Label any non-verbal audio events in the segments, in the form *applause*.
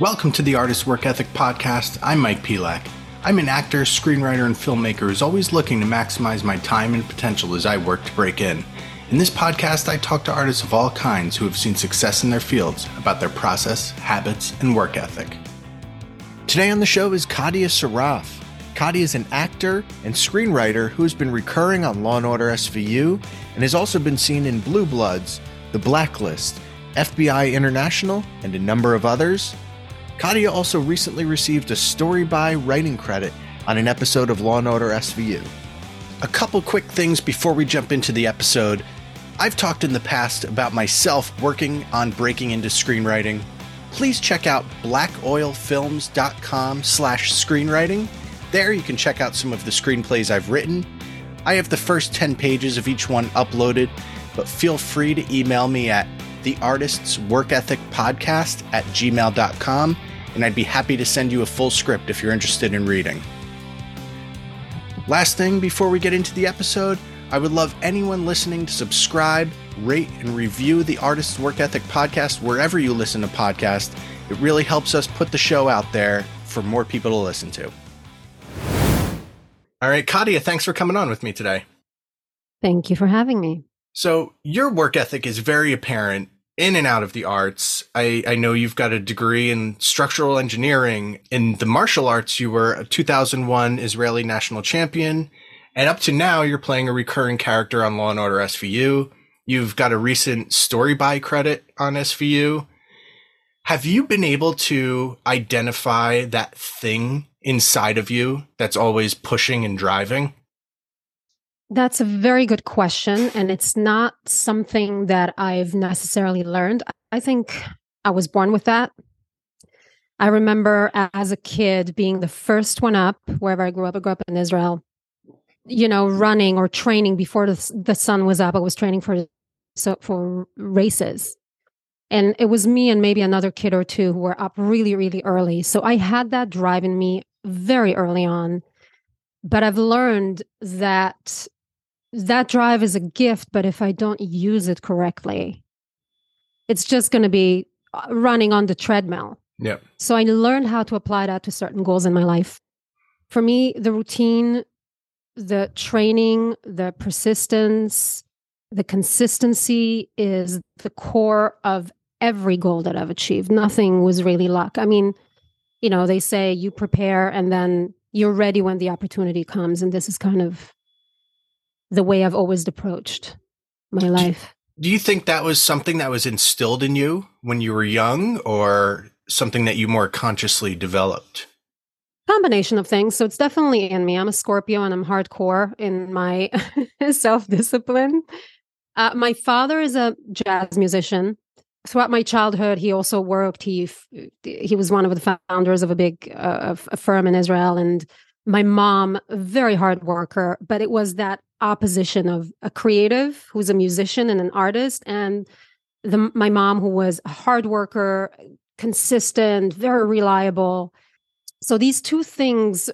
Welcome to the Artist Work Ethic Podcast. I'm Mike Pelak. I'm an actor, screenwriter, and filmmaker who's always looking to maximize my time and potential as I work to break in. In this podcast, I talk to artists of all kinds who have seen success in their fields about their process, habits, and work ethic. Today on the show is Kadia Saraf. Kadia is an actor and screenwriter who has been recurring on Law & Order SVU and has also been seen in Blue Bloods, The Blacklist, FBI International, and a number of others. Kadia also recently received a story by writing credit on an episode of Law & Order SVU. A couple quick things before we jump into the episode. I've talked in the past about myself working on breaking into screenwriting. Please check out blackoilfilms.com slash screenwriting. There you can check out some of the screenplays I've written. I have the first 10 pages of each one uploaded, but feel free to email me at the artist's work ethic podcast at gmail.com and I'd be happy to send you a full script if you're interested in reading. Last thing before we get into the episode, I would love anyone listening to subscribe, rate, and review the Artist's Work Ethic podcast wherever you listen to podcasts. It really helps us put the show out there for more people to listen to. All right, Kadia, thanks for coming on with me today. Thank you for having me. So, your work ethic is very apparent in and out of the arts. I, I know you've got a degree in structural engineering. In the martial arts, you were a 2001 Israeli national champion. And up to now, you're playing a recurring character on Law and Order SVU. You've got a recent story by credit on SVU. Have you been able to identify that thing inside of you that's always pushing and driving? That's a very good question. And it's not something that I've necessarily learned. I think I was born with that. I remember as a kid being the first one up wherever I grew up. I grew up in Israel, you know, running or training before the, the sun was up. I was training for so for races. And it was me and maybe another kid or two who were up really, really early. So I had that drive in me very early on. But I've learned that that drive is a gift, but if I don't use it correctly, it's just going to be uh, running on the treadmill. Yeah. So I learned how to apply that to certain goals in my life. For me, the routine, the training, the persistence, the consistency is the core of every goal that I've achieved. Nothing was really luck. I mean, you know, they say you prepare and then you're ready when the opportunity comes. And this is kind of the way I've always approached my life. Do you think that was something that was instilled in you when you were young or something that you more consciously developed? Combination of things. So it's definitely in me. I'm a Scorpio and I'm hardcore in my *laughs* self discipline. Uh, my father is a jazz musician. Throughout my childhood, he also worked. He he was one of the founders of a big uh, a firm in Israel, and my mom, very hard worker. But it was that opposition of a creative who's a musician and an artist and the, my mom who was a hard worker consistent very reliable so these two things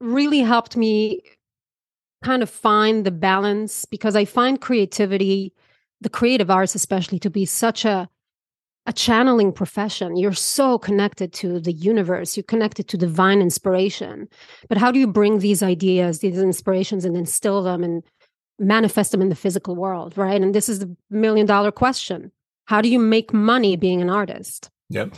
really helped me kind of find the balance because i find creativity the creative arts especially to be such a a channeling profession. You're so connected to the universe. You're connected to divine inspiration. But how do you bring these ideas these inspirations and instill them and manifest them in the physical world right? And this is the million dollar question. How do you make money being an artist? Yep.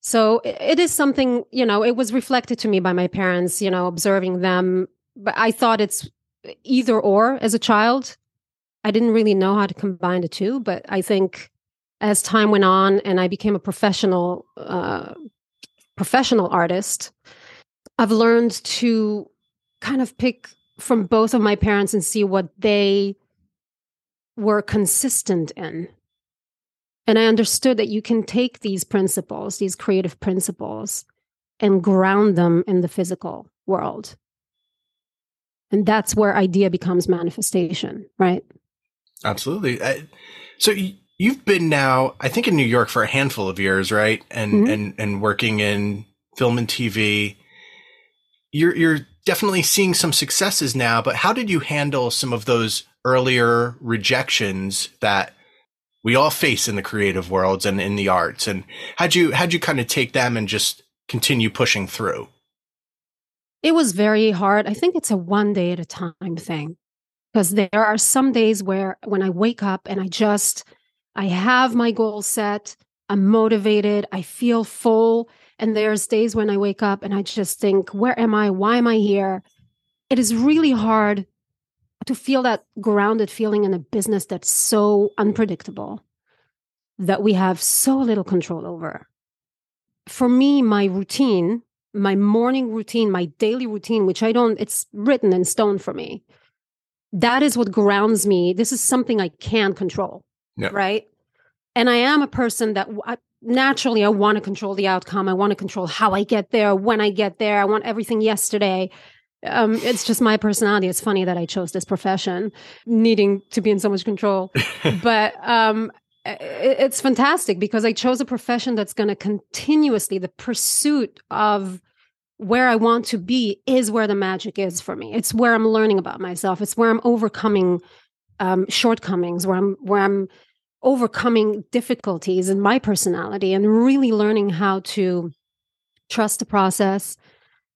So it is something you know it was reflected to me by my parents you know observing them. But i thought it's either or as a child. I didn't really know how to combine the two but i think as time went on and I became a professional uh, professional artist, I've learned to kind of pick from both of my parents and see what they were consistent in. And I understood that you can take these principles, these creative principles, and ground them in the physical world. And that's where idea becomes manifestation, right? Absolutely. I, so You've been now, I think, in New York for a handful of years, right? And mm-hmm. and and working in film and TV. You're you're definitely seeing some successes now, but how did you handle some of those earlier rejections that we all face in the creative worlds and in the arts? And how'd you, how'd you kind of take them and just continue pushing through? It was very hard. I think it's a one day at a time thing because there are some days where when I wake up and I just, I have my goal set, I'm motivated, I feel full. And there's days when I wake up and I just think, where am I? Why am I here? It is really hard to feel that grounded feeling in a business that's so unpredictable that we have so little control over. For me, my routine, my morning routine, my daily routine, which I don't, it's written in stone for me. That is what grounds me. This is something I can control. Yep. Right. And I am a person that I, naturally I want to control the outcome. I want to control how I get there, when I get there. I want everything yesterday. Um, it's just my personality. It's funny that I chose this profession, needing to be in so much control. *laughs* but um, it, it's fantastic because I chose a profession that's going to continuously, the pursuit of where I want to be is where the magic is for me. It's where I'm learning about myself. It's where I'm overcoming um, shortcomings, where I'm where I'm overcoming difficulties in my personality and really learning how to trust the process,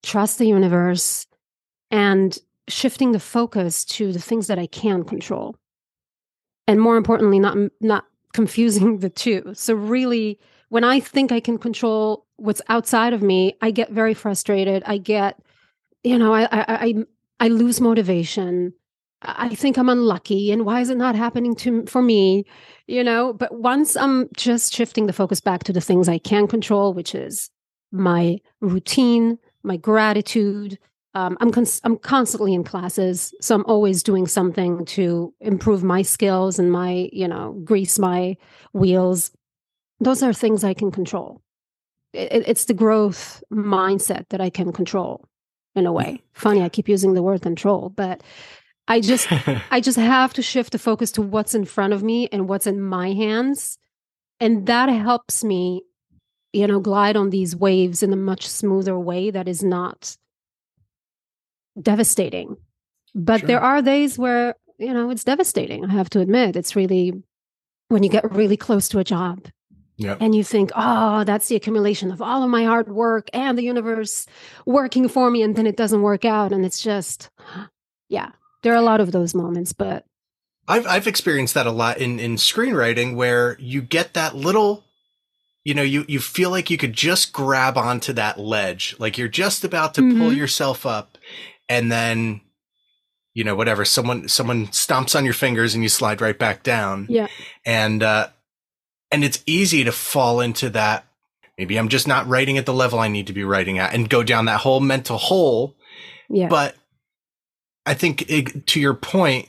trust the universe, and shifting the focus to the things that I can control. And more importantly, not not confusing *laughs* the two. So really when I think I can control what's outside of me, I get very frustrated. I get, you know, I I I, I lose motivation. I think I'm unlucky and why is it not happening to for me? You know, but once I'm just shifting the focus back to the things I can control, which is my routine, my gratitude. Um, I'm cons- I'm constantly in classes, so I'm always doing something to improve my skills and my you know grease my wheels. Those are things I can control. It, it's the growth mindset that I can control in a way. Funny, I keep using the word control, but I just *laughs* I just have to shift the focus to what's in front of me and what's in my hands. And that helps me, you know, glide on these waves in a much smoother way that is not devastating. But sure. there are days where, you know, it's devastating. I have to admit, it's really when you get really close to a job Yep. And you think, oh, that's the accumulation of all of my hard work and the universe working for me. And then it doesn't work out. And it's just, *gasps* yeah, there are a lot of those moments, but I've I've experienced that a lot in in screenwriting where you get that little you know you you feel like you could just grab onto that ledge. Like you're just about to mm-hmm. pull yourself up and then you know whatever someone someone stomps on your fingers and you slide right back down. Yeah. And uh and it's easy to fall into that maybe I'm just not writing at the level I need to be writing at and go down that whole mental hole. Yeah. But I think it, to your point,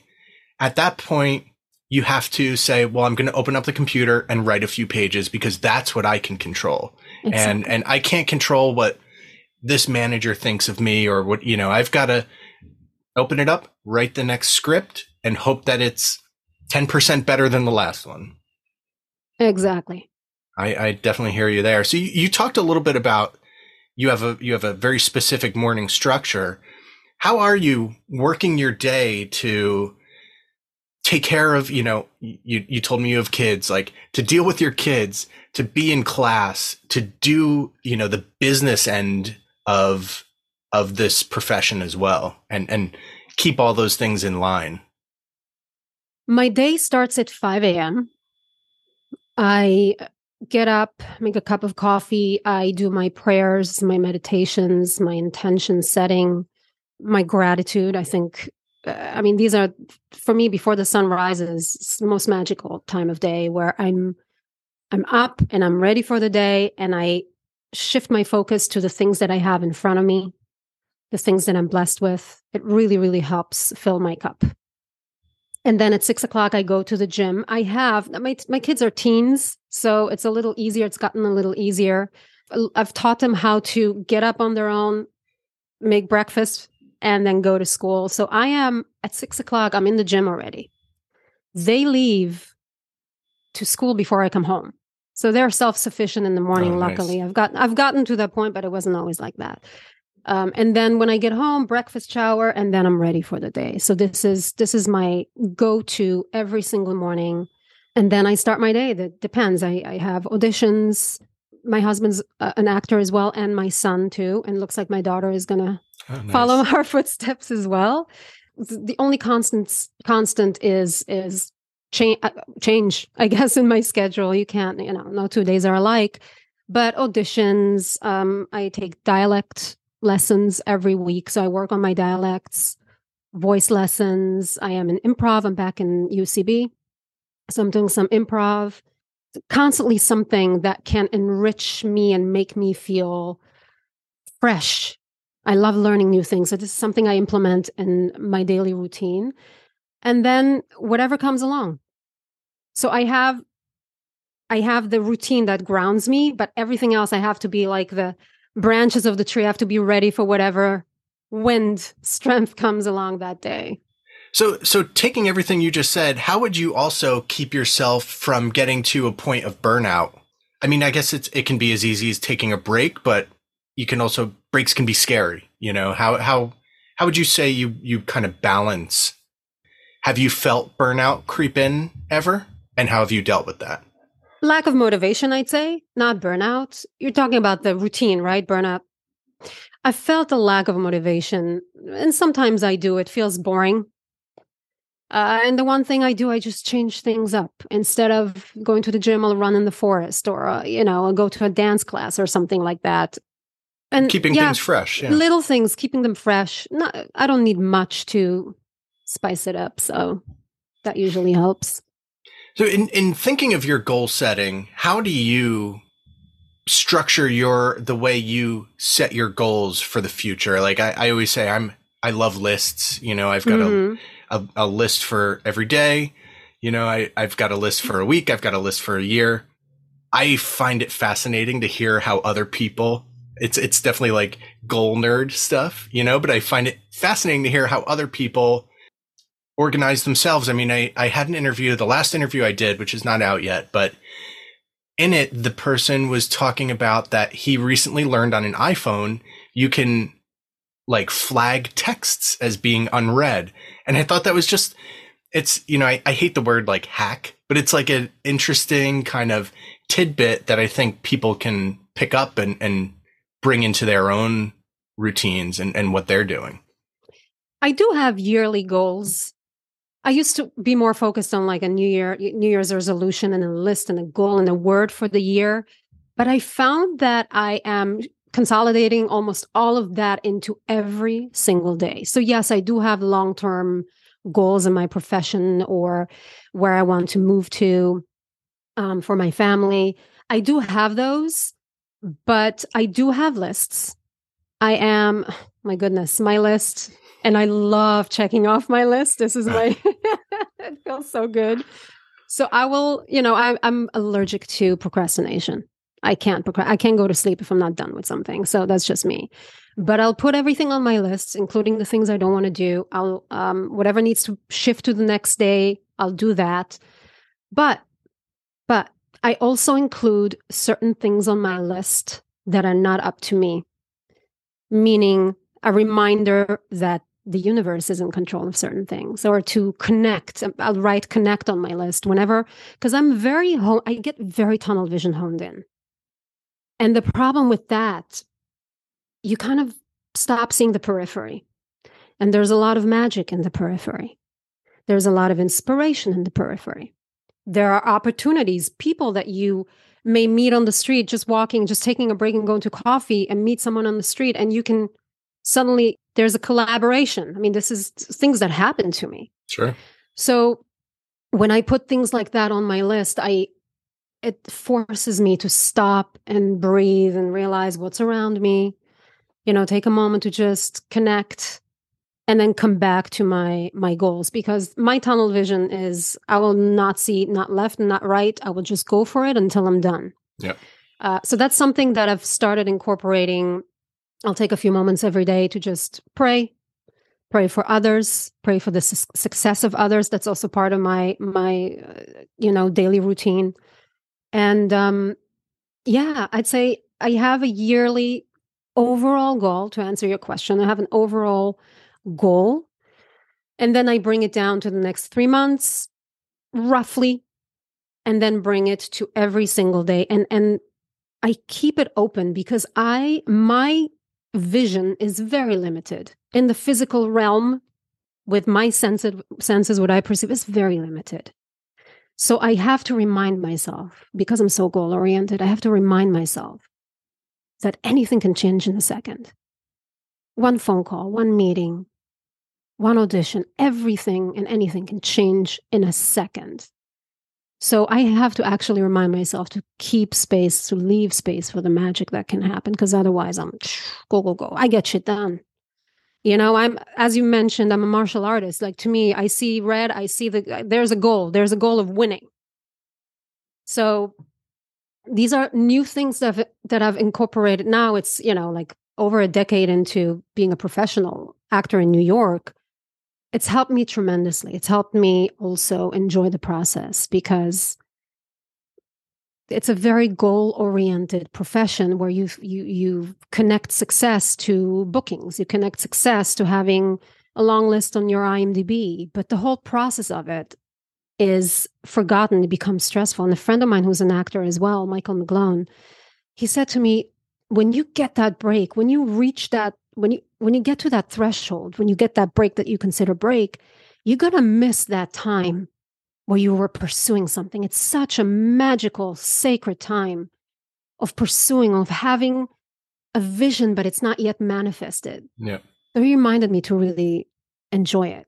at that point, you have to say, well, I'm going to open up the computer and write a few pages because that's what I can control. Exactly. And, and I can't control what this manager thinks of me or what, you know, I've got to open it up, write the next script and hope that it's 10% better than the last one. Exactly. I, I definitely hear you there. So you, you talked a little bit about you have a, you have a very specific morning structure how are you working your day to take care of you know you you told me you have kids like to deal with your kids to be in class to do you know the business end of of this profession as well and and keep all those things in line? My day starts at 5 a.m i get up make a cup of coffee i do my prayers my meditations my intention setting my gratitude. I think, uh, I mean, these are for me before the sun rises. The most magical time of day where I'm, I'm up and I'm ready for the day, and I shift my focus to the things that I have in front of me, the things that I'm blessed with. It really, really helps fill my cup. And then at six o'clock, I go to the gym. I have my my kids are teens, so it's a little easier. It's gotten a little easier. I've taught them how to get up on their own, make breakfast, and then go to school. So I am at six o'clock, I'm in the gym already. They leave to school before I come home. So they're self-sufficient in the morning. Oh, luckily, nice. I've got I've gotten to that point, but it wasn't always like that. Um, and then when I get home, breakfast shower, and then I'm ready for the day. So this is this is my go-to every single morning. And then I start my day. That depends. I, I have auditions. My husband's uh, an actor as well, and my son too. And looks like my daughter is gonna oh, nice. follow *laughs* our footsteps as well. The only constant constant is is change uh, change. I guess in my schedule, you can't. You know, no two days are alike. But auditions, um, I take dialect lessons every week. So I work on my dialects, voice lessons. I am in improv. I'm back in UCB. So I'm doing some improv, constantly something that can enrich me and make me feel fresh. I love learning new things. So this is something I implement in my daily routine. And then whatever comes along. So I have I have the routine that grounds me, but everything else I have to be like the branches of the tree I have to be ready for whatever wind *laughs* strength comes along that day. So, so taking everything you just said, how would you also keep yourself from getting to a point of burnout? I mean, I guess it's it can be as easy as taking a break, but you can also breaks can be scary. You know how how how would you say you you kind of balance? Have you felt burnout creep in ever, and how have you dealt with that? lack of motivation, I'd say, not burnout. You're talking about the routine, right? Burnout. I felt a lack of motivation, and sometimes I do. It feels boring. Uh, and the one thing I do, I just change things up. Instead of going to the gym, I'll run in the forest, or uh, you know, I'll go to a dance class or something like that. And keeping yeah, things fresh, yeah. little things, keeping them fresh. Not, I don't need much to spice it up, so that usually helps. So, in, in thinking of your goal setting, how do you structure your the way you set your goals for the future? Like I, I always say, I'm I love lists. You know, I've got mm-hmm. a, a, a list for every day. You know, I I've got a list for a week. I've got a list for a year. I find it fascinating to hear how other people. It's it's definitely like goal nerd stuff, you know. But I find it fascinating to hear how other people organize themselves. I mean, I, I had an interview, the last interview I did, which is not out yet, but in it, the person was talking about that he recently learned on an iPhone, you can like flag texts as being unread. And I thought that was just, it's, you know, I, I hate the word like hack, but it's like an interesting kind of tidbit that I think people can pick up and, and bring into their own routines and, and what they're doing. I do have yearly goals I used to be more focused on like a New Year, New Year's resolution and a list and a goal and a word for the year. But I found that I am consolidating almost all of that into every single day. So, yes, I do have long term goals in my profession or where I want to move to um, for my family. I do have those, but I do have lists. I am, *sighs* my goodness, my list and I love checking off my list. This is my *laughs* *laughs* it feels so good. So I will, you know, I, I'm allergic to procrastination. I can't procrast- I can't go to sleep if I'm not done with something. So that's just me. But I'll put everything on my list, including the things I don't want to do. I'll um, whatever needs to shift to the next day, I'll do that. But but I also include certain things on my list that are not up to me. Meaning a reminder that the universe is in control of certain things or to connect i'll write connect on my list whenever because i'm very home i get very tunnel vision honed in and the problem with that you kind of stop seeing the periphery and there's a lot of magic in the periphery there's a lot of inspiration in the periphery there are opportunities people that you may meet on the street just walking just taking a break and going to coffee and meet someone on the street and you can suddenly there's a collaboration. I mean, this is things that happen to me. Sure. So when I put things like that on my list, I it forces me to stop and breathe and realize what's around me. You know, take a moment to just connect and then come back to my my goals because my tunnel vision is I will not see not left not right. I will just go for it until I'm done. Yeah. Uh, so that's something that I've started incorporating I'll take a few moments every day to just pray, pray for others, pray for the su- success of others. That's also part of my my uh, you know daily routine. And um yeah, I'd say I have a yearly overall goal to answer your question. I have an overall goal. And then I bring it down to the next three months, roughly, and then bring it to every single day. And and I keep it open because I my vision is very limited in the physical realm with my senses senses what I perceive is very limited. So I have to remind myself because I'm so goal oriented, I have to remind myself that anything can change in a second. One phone call, one meeting, one audition, everything and anything can change in a second. So I have to actually remind myself to keep space, to leave space for the magic that can happen, because otherwise I'm *sniffs* go, go, go. I get shit done. You know, I'm as you mentioned, I'm a martial artist. Like to me, I see red, I see the there's a goal. There's a goal of winning. So these are new things that I've, that I've incorporated. Now it's, you know, like over a decade into being a professional actor in New York. It's helped me tremendously. It's helped me also enjoy the process because it's a very goal oriented profession where you you you connect success to bookings. You connect success to having a long list on your IMDb but the whole process of it is forgotten. It becomes stressful. And a friend of mine who's an actor as well Michael McGlone he said to me when you get that break when you reach that when you when you get to that threshold when you get that break that you consider break you're going to miss that time where you were pursuing something. It's such a magical, sacred time of pursuing, of having a vision, but it's not yet manifested. Yeah. So he reminded me to really enjoy it,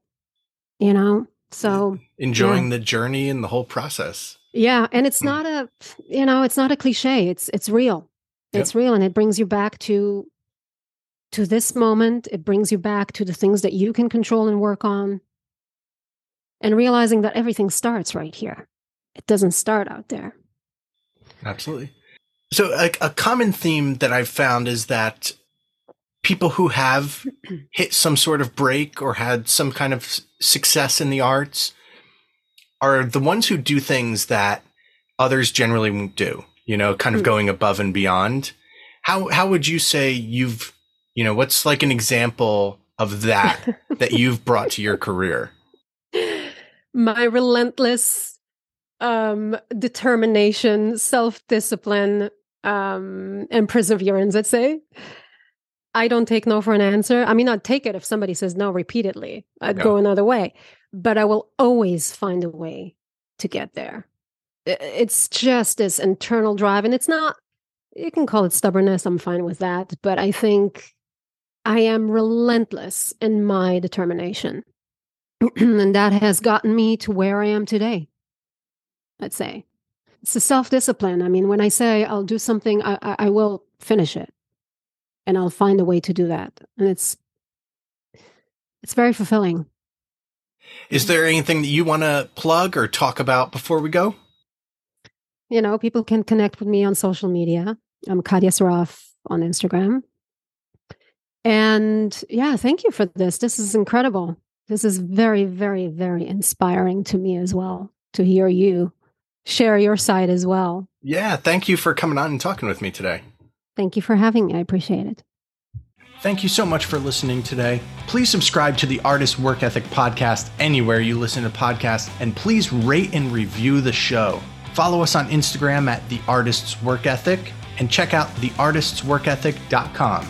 you know? So enjoying yeah. the journey and the whole process. Yeah. And it's mm. not a, you know, it's not a cliche. It's, it's real. It's real. And it brings you back to, to this moment. It brings you back to the things that you can control and work on and realizing that everything starts right here. It doesn't start out there. Absolutely. So, a, a common theme that I've found is that people who have *clears throat* hit some sort of break or had some kind of success in the arts are the ones who do things that others generally won't do, you know, kind of mm. going above and beyond. How, how would you say you've, you know, what's like an example of that *laughs* that you've brought to your career? My relentless um, determination, self discipline, um, and perseverance, let's say. I don't take no for an answer. I mean, I'd take it if somebody says no repeatedly. I'd go another way, but I will always find a way to get there. It's just this internal drive, and it's not, you can call it stubbornness. I'm fine with that. But I think I am relentless in my determination. *clears throat* and that has gotten me to where I am today. Let's say it's a self discipline. I mean, when I say I'll do something, I, I, I will finish it, and I'll find a way to do that, and it's it's very fulfilling. Is there anything that you want to plug or talk about before we go? You know, people can connect with me on social media. I'm Kadia Saraf on Instagram. And yeah, thank you for this. This is incredible. This is very, very, very inspiring to me as well to hear you share your side as well. Yeah. Thank you for coming on and talking with me today. Thank you for having me. I appreciate it. Thank you so much for listening today. Please subscribe to the Artist Work Ethic podcast anywhere you listen to podcasts, and please rate and review the show. Follow us on Instagram at The Artist's Work Ethic and check out theartistsworkethic.com.